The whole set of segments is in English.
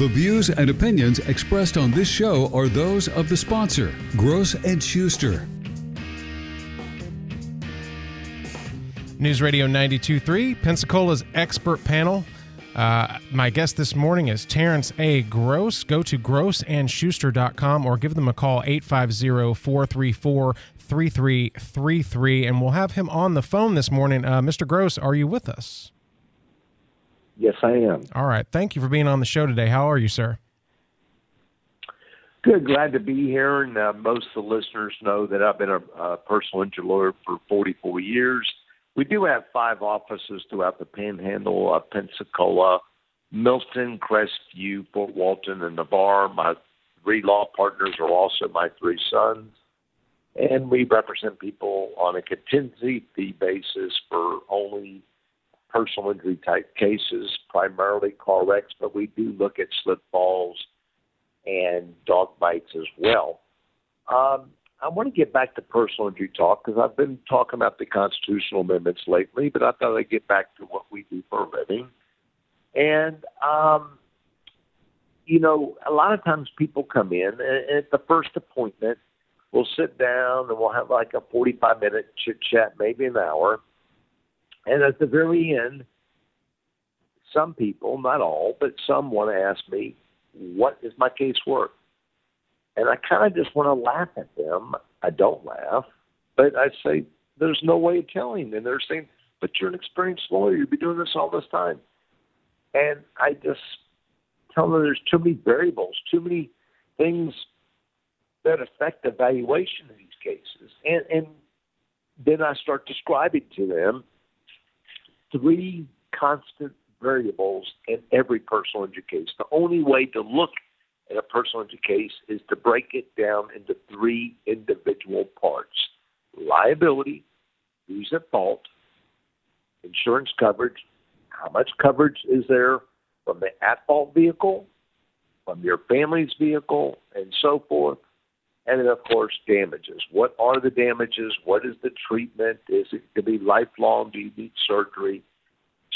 The views and opinions expressed on this show are those of the sponsor, Gross and Schuster. News Radio 92.3, Pensacola's expert panel. Uh, my guest this morning is Terence A. Gross. Go to grossandschuster.com or give them a call 850 434 3333 and we'll have him on the phone this morning. Uh, Mr. Gross, are you with us? Yes, I am. All right. Thank you for being on the show today. How are you, sir? Good. Glad to be here. And uh, most of the listeners know that I've been a, a personal injury lawyer for 44 years. We do have five offices throughout the Panhandle, uh, Pensacola, Milton, Crestview, Fort Walton, and Navarre. My three law partners are also my three sons. And we represent people on a contingency fee basis for only personal injury type cases, primarily car wrecks, but we do look at slip falls and dog bites as well. Um, I want to get back to personal injury talk because I've been talking about the constitutional amendments lately, but I thought I'd get back to what we do for a living. And, um, you know, a lot of times people come in and at the first appointment, we'll sit down and we'll have like a 45 minute chit chat, maybe an hour and at the very end, some people, not all, but some want to ask me, what is my case worth? And I kind of just want to laugh at them. I don't laugh, but I say, there's no way of telling. And they're saying, but you're an experienced lawyer. You've been doing this all this time. And I just tell them there's too many variables, too many things that affect the valuation of these cases. And, and then I start describing to them three constant variables in every personal injury case. The only way to look at a personal injury case is to break it down into three individual parts liability, who's at fault, insurance coverage, how much coverage is there from the at fault vehicle, from your family's vehicle, and so forth. And then, of course, damages. What are the damages? What is the treatment? Is it to be lifelong? Do you need surgery?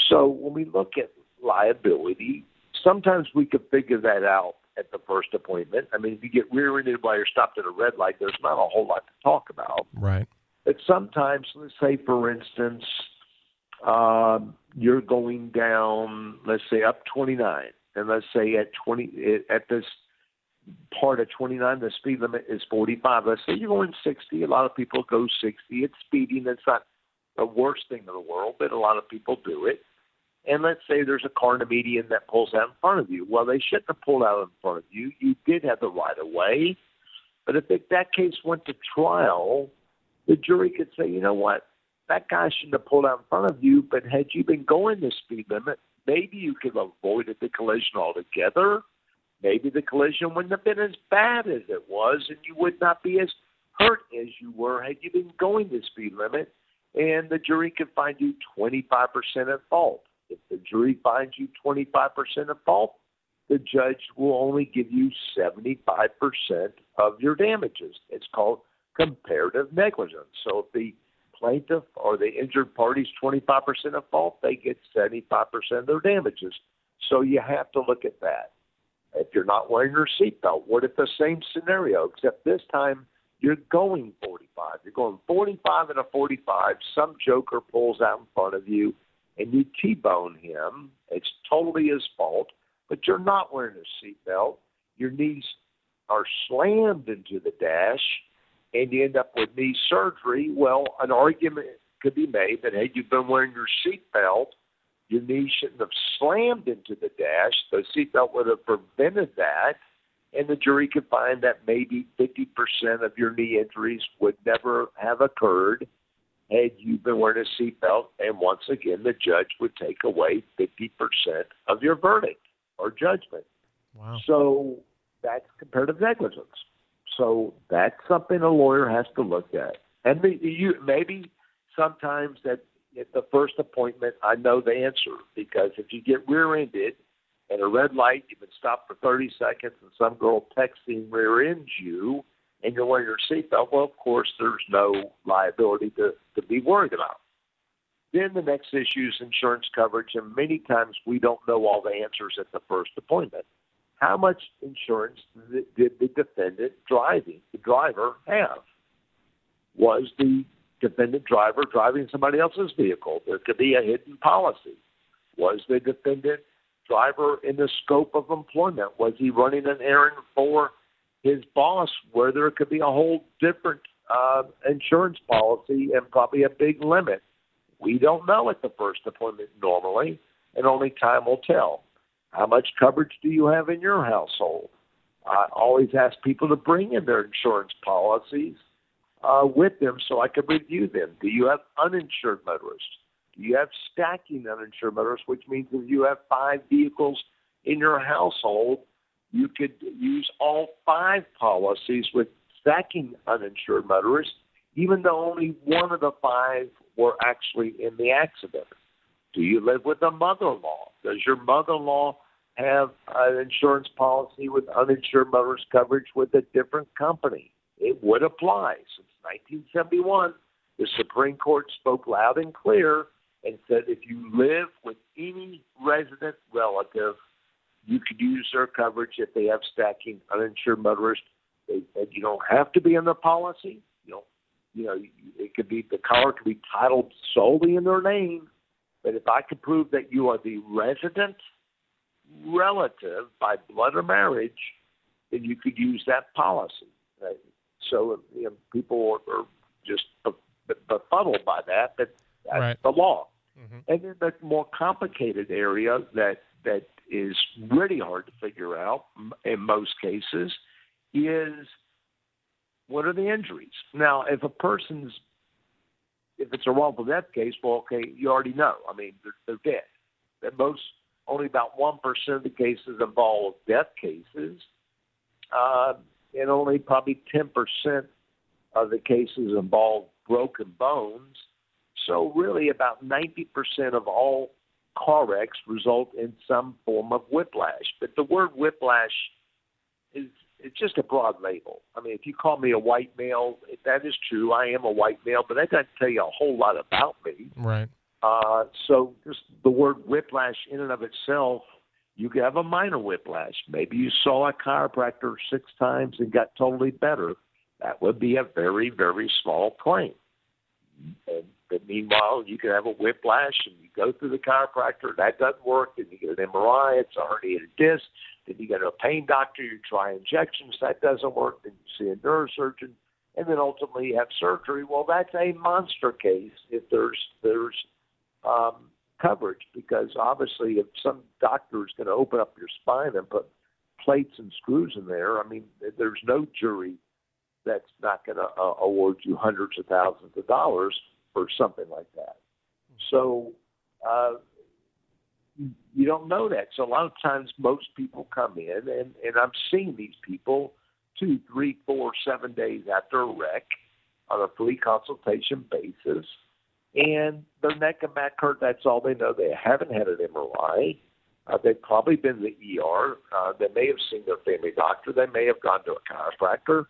So when we look at liability, sometimes we can figure that out at the first appointment. I mean, if you get rear-ended while you're stopped at a red light, there's not a whole lot to talk about. Right. But sometimes, let's say, for instance, um, you're going down, let's say, up 29, and let's say at 20 at this part of 29, the speed limit is 45. Let's say you're going 60. A lot of people go 60. It's speeding. It's not the worst thing in the world, but a lot of people do it. And let's say there's a car in the median that pulls out in front of you. Well, they shouldn't have pulled out in front of you. You did have the right of way. But if it, that case went to trial, the jury could say, you know what, that guy shouldn't have pulled out in front of you, but had you been going the speed limit, maybe you could have avoided the collision altogether. Maybe the collision wouldn't have been as bad as it was, and you would not be as hurt as you were had you been going the speed limit. And the jury could find you 25% at fault. If the jury finds you 25% at fault, the judge will only give you 75% of your damages. It's called comparative negligence. So if the plaintiff or the injured party is 25% at fault, they get 75% of their damages. So you have to look at that. If you're not wearing your seatbelt, what if the same scenario, except this time you're going 45? You're going 45 and a 45. Some joker pulls out in front of you and you T-bone him. It's totally his fault, but you're not wearing a seatbelt. Your knees are slammed into the dash, and you end up with knee surgery. Well, an argument could be made that had you've been wearing your seatbelt, your knee shouldn't have slammed into the dash. The seatbelt would have prevented that, and the jury could find that maybe 50% of your knee injuries would never have occurred had you been wearing a seatbelt, and once again, the judge would take away 50% of your verdict or judgment. Wow. So that's comparative negligence. So that's something a lawyer has to look at. And the, you, maybe sometimes that at the first appointment, I know the answer because if you get rear-ended at a red light, you've been stopped for 30 seconds, and some girl texting rear ends you, and you're wearing your seatbelt, well, of course, there's no liability to, to be worried about. Then the next issue is insurance coverage, and many times we don't know all the answers at the first appointment. how much insurance did the defendant driving the driver have? Was the defendant driver driving somebody else's vehicle? There could be a hidden policy. Was the defendant driver in the scope of employment? Was he running an errand for his boss where there could be a whole different uh, insurance policy and probably a big limit? We don't know at the first appointment normally, and only time will tell. How much coverage do you have in your household? I always ask people to bring in their insurance policies uh, with them so I can review them. Do you have uninsured motorists? Do you have stacking uninsured motorists, which means if you have five vehicles in your household, you could use all five policies with stacking uninsured motorists, even though only one of the five were actually in the accident. Do you live with a mother in law? Does your mother in law have an insurance policy with uninsured motorist coverage with a different company? It would apply. Since 1971, the Supreme Court spoke loud and clear and said if you live with any resident relative, you could use their coverage if they have stacking uninsured motorists. They said you don't have to be in the policy. You know, you know, it could be the car could be titled solely in their name, but if I could prove that you are the resident relative by blood or marriage, then you could use that policy. Right? So you know, people are just befuddled by that, but that's right. the law. Mm-hmm. And then the more complicated area that that is really hard to figure out in most cases is what are the injuries? Now, if a person's if it's a wrongful death case, well, okay, you already know. I mean, they're, they're dead. That most only about one percent of the cases involve death cases, uh, and only probably ten percent of the cases involve broken bones. So, really, about 90% of all car wrecks result in some form of whiplash. But the word whiplash is it's just a broad label. I mean, if you call me a white male, that is true. I am a white male, but that doesn't tell you a whole lot about me. Right. Uh, so, just the word whiplash in and of itself, you could have a minor whiplash. Maybe you saw a chiropractor six times and got totally better. That would be a very, very small claim. And but meanwhile, you can have a whiplash and you go through the chiropractor, that doesn't work, then you get an MRI, it's already a disc, then you go to a pain doctor, you try injections, that doesn't work, then you see a neurosurgeon, and then ultimately you have surgery. Well, that's a monster case if there's there's um, coverage because obviously if some doctor is going to open up your spine and put plates and screws in there, I mean, there's no jury that's not going to uh, award you hundreds of thousands of dollars or something like that. So uh, you don't know that. So a lot of times, most people come in, and and I'm seeing these people two, three, four, seven days after a wreck on a free consultation basis, and their neck and back hurt. That's all they know. They haven't had an MRI. Uh, they've probably been to the ER. Uh, they may have seen their family doctor. They may have gone to a chiropractor.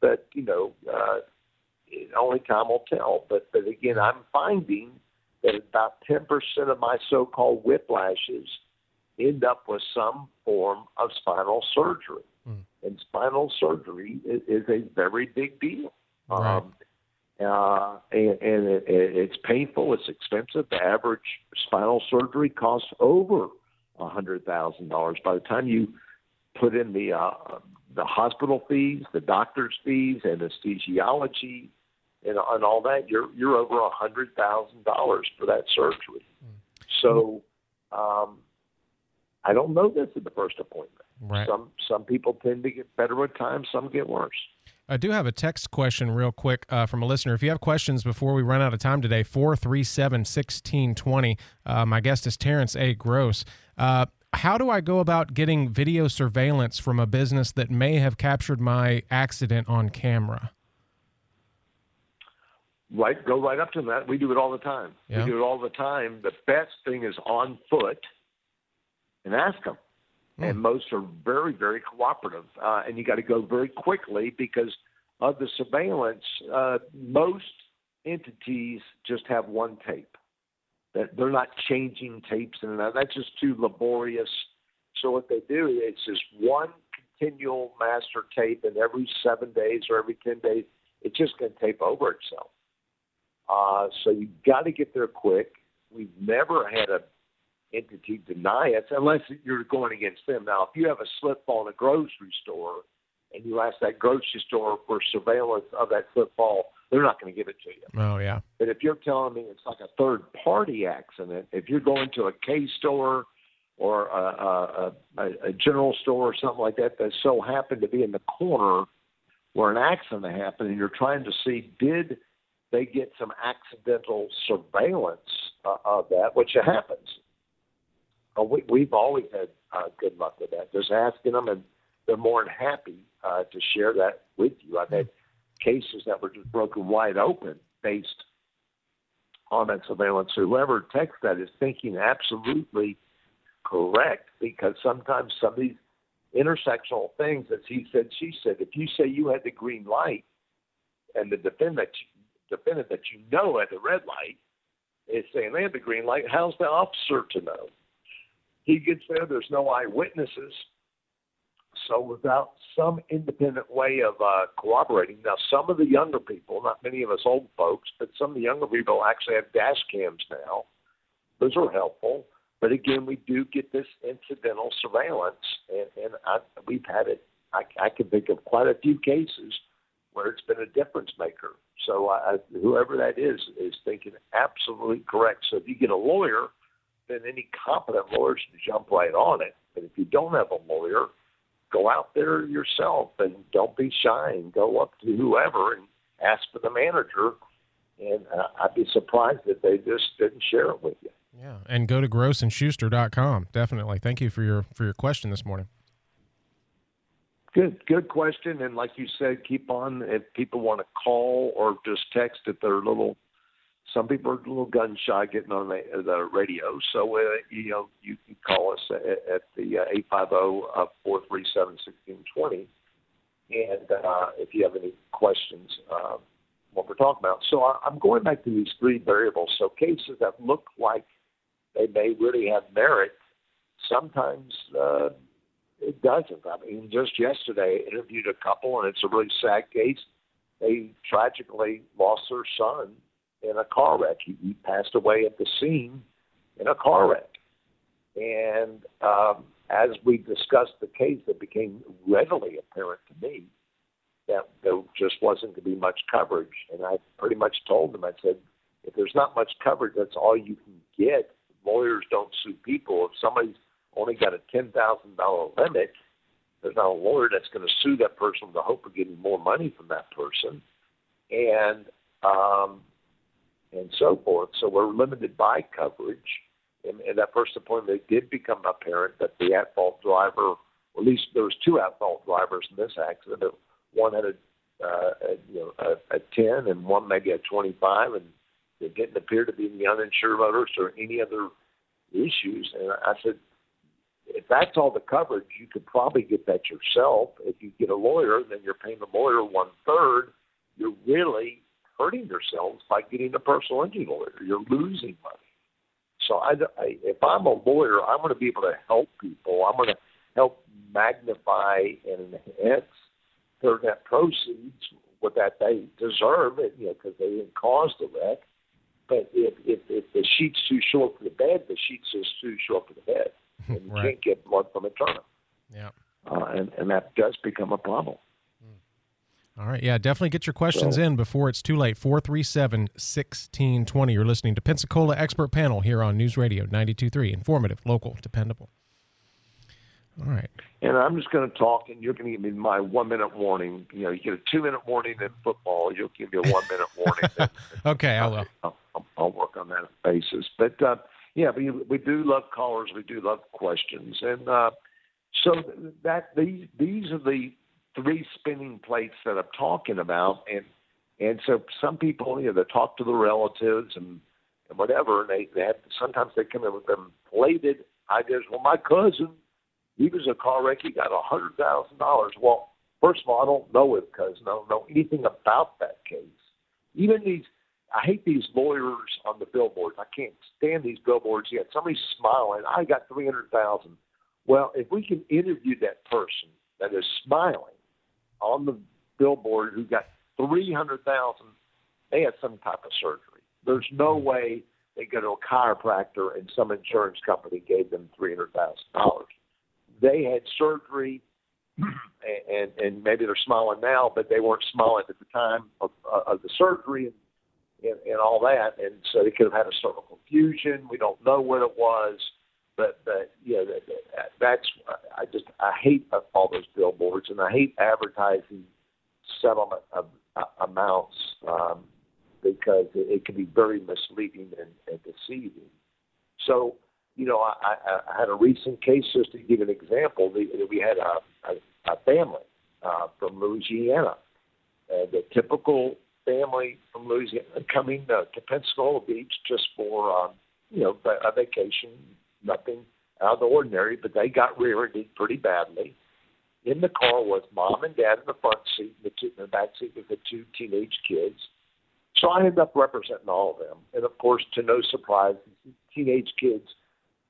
But you know, uh, only time will tell. But but again, I'm finding that about 10% of my so-called whiplashes end up with some form of spinal surgery, mm. and spinal surgery is, is, a very big deal. Right. Um, uh, and, and it, it's painful. It's expensive. The average spinal surgery costs over a hundred thousand dollars. By the time you put in the uh, the hospital fees, the doctor's fees, anesthesiology, and, and all that, you're you're over a hundred thousand dollars for that surgery. Mm. So, um, I don't know this at the first appointment. Right. Some some people tend to get better with time. Some get worse. I do have a text question real quick uh, from a listener. If you have questions before we run out of time today, 437 1620. Uh, my guest is Terence A. Gross. Uh, how do I go about getting video surveillance from a business that may have captured my accident on camera? right go right up to that. We do it all the time. Yeah. We do it all the time. The best thing is on foot and ask them. Mm. And most are very, very cooperative. Uh, and you got to go very quickly because of the surveillance. Uh, most entities just have one tape. That they're not changing tapes, and that's just too laborious. So what they do is it's just one continual master tape, and every seven days or every ten days, it's just going to tape over itself. Uh, so you got to get there quick. We've never had a entity deny us unless you're going against them. Now, if you have a slip fall in a grocery store and you ask that grocery store for surveillance of that slip fall, they're not going to give it to you. Oh yeah. But if you're telling me it's like a third party accident, if you're going to a K store or a, a, a, a general store or something like that that so happened to be in the corner where an accident happened, and you're trying to see did they get some accidental surveillance uh, of that, which happens. Uh, we, we've always had uh, good luck with that. Just asking them, and they're more than happy uh, to share that with you. I've had cases that were just broken wide open based on that surveillance. Whoever texts that is thinking absolutely correct because sometimes some of these intersectional things, as he said, she said, if you say you had the green light and the defendant, defendant that you know had the red light is saying they had the green light, how's the officer to know? He gets there, there's no eyewitnesses. So without some independent way of uh, cooperating, now some of the younger people, not many of us old folks, but some of the younger people actually have dash cams now. Those are helpful. But again, we do get this incidental surveillance, and, and I, we've had it. I, I can think of quite a few cases where it's been a difference maker. So I, whoever that is is thinking absolutely correct. So if you get a lawyer, then any competent lawyer should jump right on it. But if you don't have a lawyer, go out there yourself and don't be shy and go up to whoever and ask for the manager. And uh, I'd be surprised if they just didn't share it with you. Yeah, and go to grossandschuster.com. Definitely. Thank you for your for your question this morning. Good, good question. And like you said, keep on. If people want to call or just text, if they're little, some people are a little gun shy getting on the, the radio. So uh, you know, you can call us at, at the uh, eight five zero oh, uh, four three seven sixteen twenty, and uh, if you have any questions. Uh, what we're talking about. So I'm going back to these three variables. So cases that look like they may really have merit. Sometimes uh, it doesn't. I mean, just yesterday, I interviewed a couple, and it's a really sad case. They tragically lost their son in a car wreck. He, he passed away at the scene in a car wreck. And um, as we discussed the case, it became readily apparent to me that there just wasn't going to be much coverage. And I pretty much told them, I said, if there's not much coverage, that's all you can get lawyers don't sue people. If somebody's only got a ten thousand dollar limit, there's not a lawyer that's going to sue that person with the hope of getting more money from that person, and um, and so forth. So we're limited by coverage. And, and that first appointment, did become apparent that the at-fault driver, at least there was two at-fault drivers in this accident. One had a, uh, a you know a, a ten, and one maybe a twenty-five, and it didn't appear to be any uninsured motorists or any other issues. And I said, if that's all the coverage, you could probably get that yourself. If you get a lawyer, then you're paying the lawyer one third. You're really hurting yourselves by getting a personal injury lawyer. You're losing money. So I, I, if I'm a lawyer, I'm going to be able to help people. I'm going to help magnify and enhance their net proceeds, what that they deserve, it, you know, because they didn't cause the wreck. But if, if, if the sheet's too short for the bed, the sheet's just too short for the bed. And you right. can't get blood from a turnip. Yeah. Uh, and, and that does become a problem. All right. Yeah, definitely get your questions so, in before it's too late. 437 1620. You're listening to Pensacola Expert Panel here on News Radio 923. Informative, local, dependable. All right. And I'm just going to talk, and you're going to give me my one minute warning. You know, you get a two minute warning in football, you'll give me a one minute warning. okay, I will. I'll, I'll, work on that basis. But uh, yeah, we we do love callers. We do love questions, and uh, so that these these are the three spinning plates that I'm talking about, and and so some people, you know, they talk to the relatives and and whatever, and they, they have sometimes they come in with them plated ideas. Well, my cousin he was a car wreck. He got a hundred thousand dollars. Well, first of all, I don't know him because I don't know anything about that case. Even these, I hate these lawyers on the billboards. I can't stand these billboards yet. Somebody's smiling. I got three hundred thousand. Well, if we can interview that person that is smiling on the billboard who got three hundred thousand, they had some type of surgery. There's no mm-hmm. way they go to a chiropractor and some insurance company gave them three hundred thousand dollars. They had surgery, and, and maybe they're smiling now, but they weren't smiling at the time of, uh, of the surgery and, and and all that, and so they could have had a cervical fusion. We don't know what it was but but yeah, that, that, that's I just I hate all those billboards, and I hate advertising settlement of, uh, amounts um, because it, it can be very misleading and, and deceiving. So you know, I, I, I had a recent case just to give an example. We, we had a, a, a family uh, from Louisiana, uh, the typical family from Louisiana coming uh, to Pensacola Beach just for um, you know a vacation, nothing out of the ordinary, but they got rear-ended pretty badly. In the car was mom and dad in the front seat, and the, two, in the back seat with the two teenage kids. So I ended up representing all of them, and of course, to no surprise, the teenage kids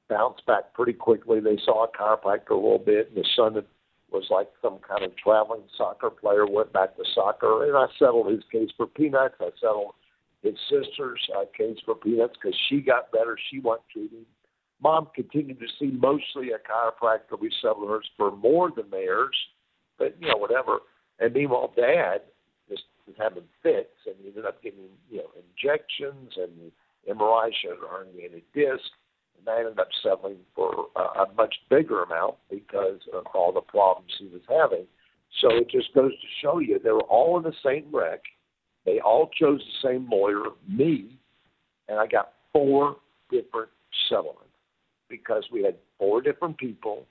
bounced back pretty quickly. They saw a chiropractor a little bit, and the son was like some kind of traveling soccer player, went back to soccer, and I settled his case for peanuts. I settled his sister's uh, case for peanuts because she got better. She went treating Mom continued to see mostly a chiropractor. We settled hers for more than theirs, but you know whatever. And meanwhile, Dad just was having fits, and he ended up getting you know injections and MRI showed a herniated disc, and I ended up settling for a, a much bigger amount because of all the problems he was having. So it just goes to show you they were all in the same wreck. They all chose the same lawyer, me, and I got four different settlements because we had four different people,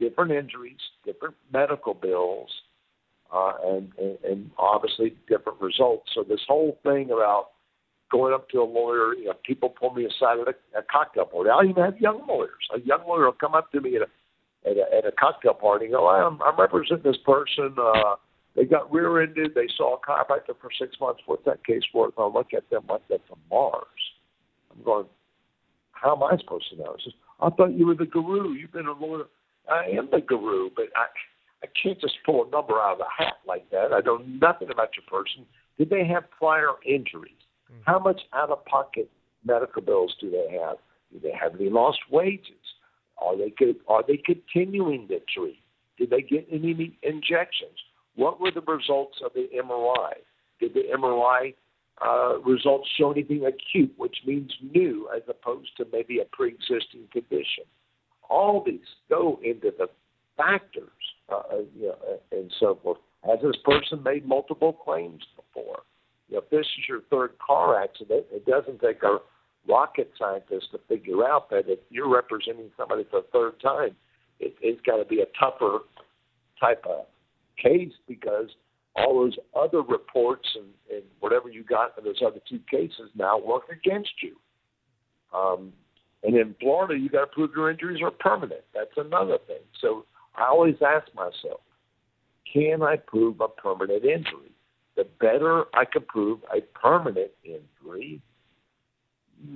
different injuries, different medical bills, uh, and, and, and obviously different results. So this whole thing about going up to a lawyer, you know, people pull me aside at a, a cocktail party. I even have young lawyers. A young lawyer will come up to me at a at a, at a cocktail party and go, I'm, I'm representing this person. Uh, they got rear-ended. They saw a chiropractor for six months. What's that case worth? I look at them like they're from Mars. I'm going, how am I supposed to know? He says, I thought you were the guru. You've been a lawyer. I am the guru, but I I can't just pull a number out of the hat like that. I know nothing about your person. Did they have prior injuries? Mm-hmm. How much out of pocket medical bills do they have? Do they have any lost wages? Are they are they continuing to treat? Did they get any injections? What were the results of the MRI? Did the MRI uh, results show anything acute, which means new, as opposed to maybe a pre-existing condition. All these go into the factors, uh, uh you know, uh, and so forth. Has this person made multiple claims before? You know, if this is your third car accident, it doesn't take a rocket scientist to figure out that if you're representing somebody for the third time, it, it's got to be a tougher type of case because all those other reports and, and whatever you got in those other two cases now work against you. Um, and in Florida, you got to prove your injuries are permanent. That's another thing. So I always ask myself, can I prove a permanent injury? The better I can prove a permanent injury,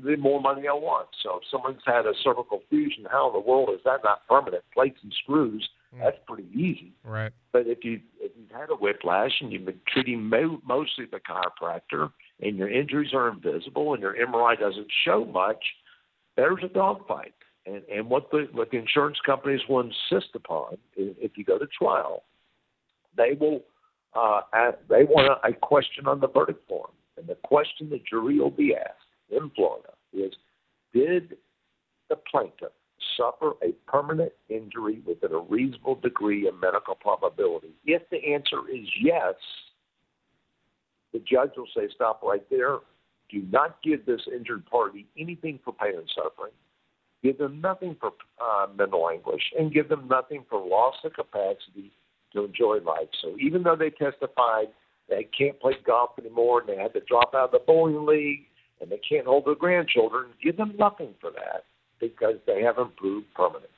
the more money I want. So if someone's had a cervical fusion, how in the world is that not permanent? Plates and screws. That's pretty easy. Right. But if you if you've had a whiplash and you've been treating mo- mostly the chiropractor and your injuries are invisible and your MRI doesn't show much, there's a dogfight. And and what the what the insurance companies will insist upon is if you go to trial, they will uh, ask, they want a, a question on the verdict form, and the question the jury will be asked in Florida is, did suffer a permanent injury within a reasonable degree of medical probability? If the answer is yes, the judge will say, stop right there. Do not give this injured party anything for pain and suffering. Give them nothing for uh, mental anguish, and give them nothing for loss of capacity to enjoy life. So even though they testified they can't play golf anymore and they had to drop out of the bowling league and they can't hold their grandchildren, give them nothing for that because they haven't proved permanency.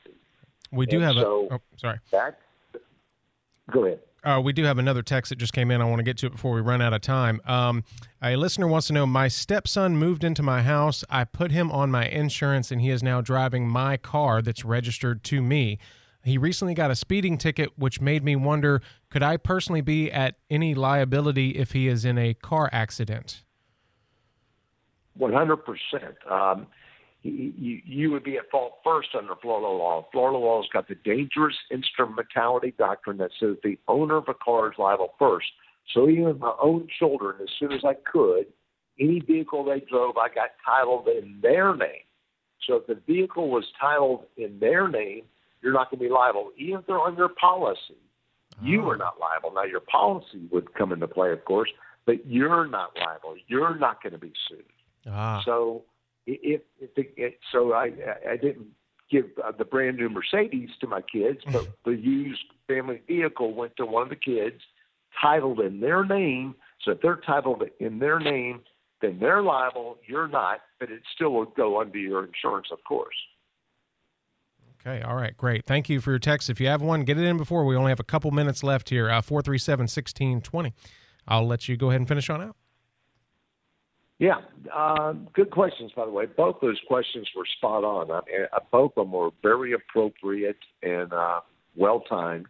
We do and have so a. Oh, sorry. That. Go ahead. Uh, we do have another text that just came in. I want to get to it before we run out of time. Um, a listener wants to know My stepson moved into my house. I put him on my insurance, and he is now driving my car that's registered to me. He recently got a speeding ticket, which made me wonder could I personally be at any liability if he is in a car accident? 100%. Um, you, you would be at fault first under Florida law. Florida law has got the dangerous instrumentality doctrine that says the owner of a car is liable first. So even my own children, as soon as I could, any vehicle they drove, I got titled in their name. So if the vehicle was titled in their name, you're not going to be liable. Even if they're on your policy, oh. you are not liable. Now your policy would come into play, of course, but you're not liable. You're not going to be sued. Ah. So if, if the, so I I didn't give uh, the brand new Mercedes to my kids, but the used family vehicle went to one of the kids, titled in their name. So if they're titled in their name, then they're liable. You're not, but it still will go under your insurance, of course. Okay. All right. Great. Thank you for your text. If you have one, get it in before. We only have a couple minutes left here. Uh, 437 1620. I'll let you go ahead and finish on out. Yeah, uh, good questions, by the way. Both those questions were spot on. I mean, both of them were very appropriate and uh, well timed,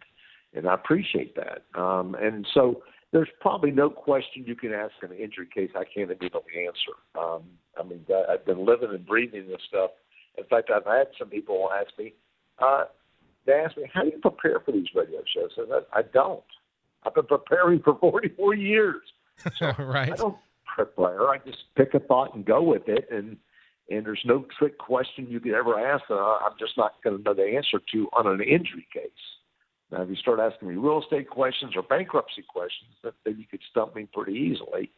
and I appreciate that. Um, and so there's probably no question you can ask in an injury case I can't immediately answer. Um, I mean, I've been living and breathing this stuff. In fact, I've had some people ask me, uh, they ask me, how do you prepare for these radio shows? I said, I don't. I've been preparing for 44 years. So right. I don't prepare. I just pick a thought and go with it, and and there's no trick question you could ever ask that I'm just not going to know the answer to on an injury case. Now, if you start asking me real estate questions or bankruptcy questions, then you could stump me pretty easily.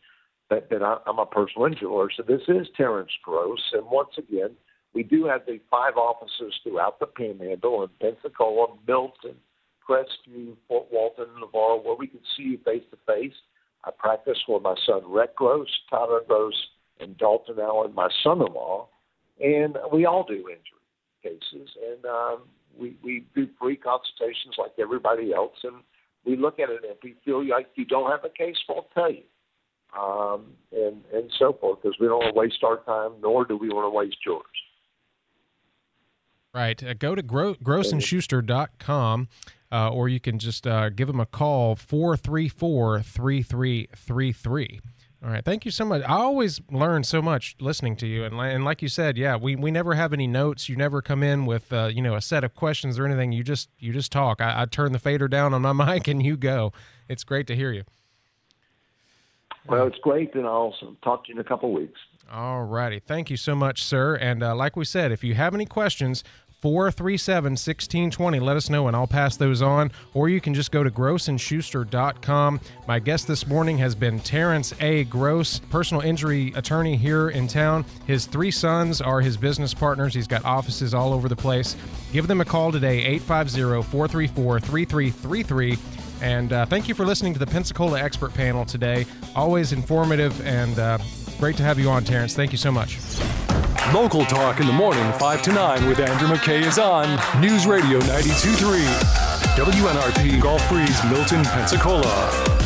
But, but I'm a personal injury lawyer, so this is Terence Gross, and once again, we do have the five offices throughout the Panhandle in Pensacola, Milton, Crestview, Fort Walton, Navarre, where we can see you face to face I practice with my son Rhett Gross, Tyler Gross, and Dalton Allen, my son-in-law, and we all do injury cases, and um, we we do free consultations like everybody else, and we look at it. And if we feel like you don't have a case, we'll tell you, um, and and so forth, because we don't want to waste our time, nor do we want to waste yours. Right. Uh, go to gro- grossandschuster.com uh, or you can just uh, give them a call 434 3333. All right. Thank you so much. I always learn so much listening to you. And, and like you said, yeah, we, we never have any notes. You never come in with, uh, you know, a set of questions or anything. You just, you just talk. I, I turn the fader down on my mic and you go. It's great to hear you. Well, it's great, and I'll talk to you in a couple weeks. All righty. Thank you so much, sir. And uh, like we said, if you have any questions, 437 1620. Let us know and I'll pass those on. Or you can just go to grossandschuster.com. My guest this morning has been Terence A. Gross, personal injury attorney here in town. His three sons are his business partners. He's got offices all over the place. Give them a call today, 850 434 3333. And uh, thank you for listening to the Pensacola Expert Panel today. Always informative and uh, great to have you on, Terence. Thank you so much. Local Talk in the morning, 5 to 9 with Andrew McKay is on News Radio 92.3. WNRP Gulf Breeze, Milton, Pensacola.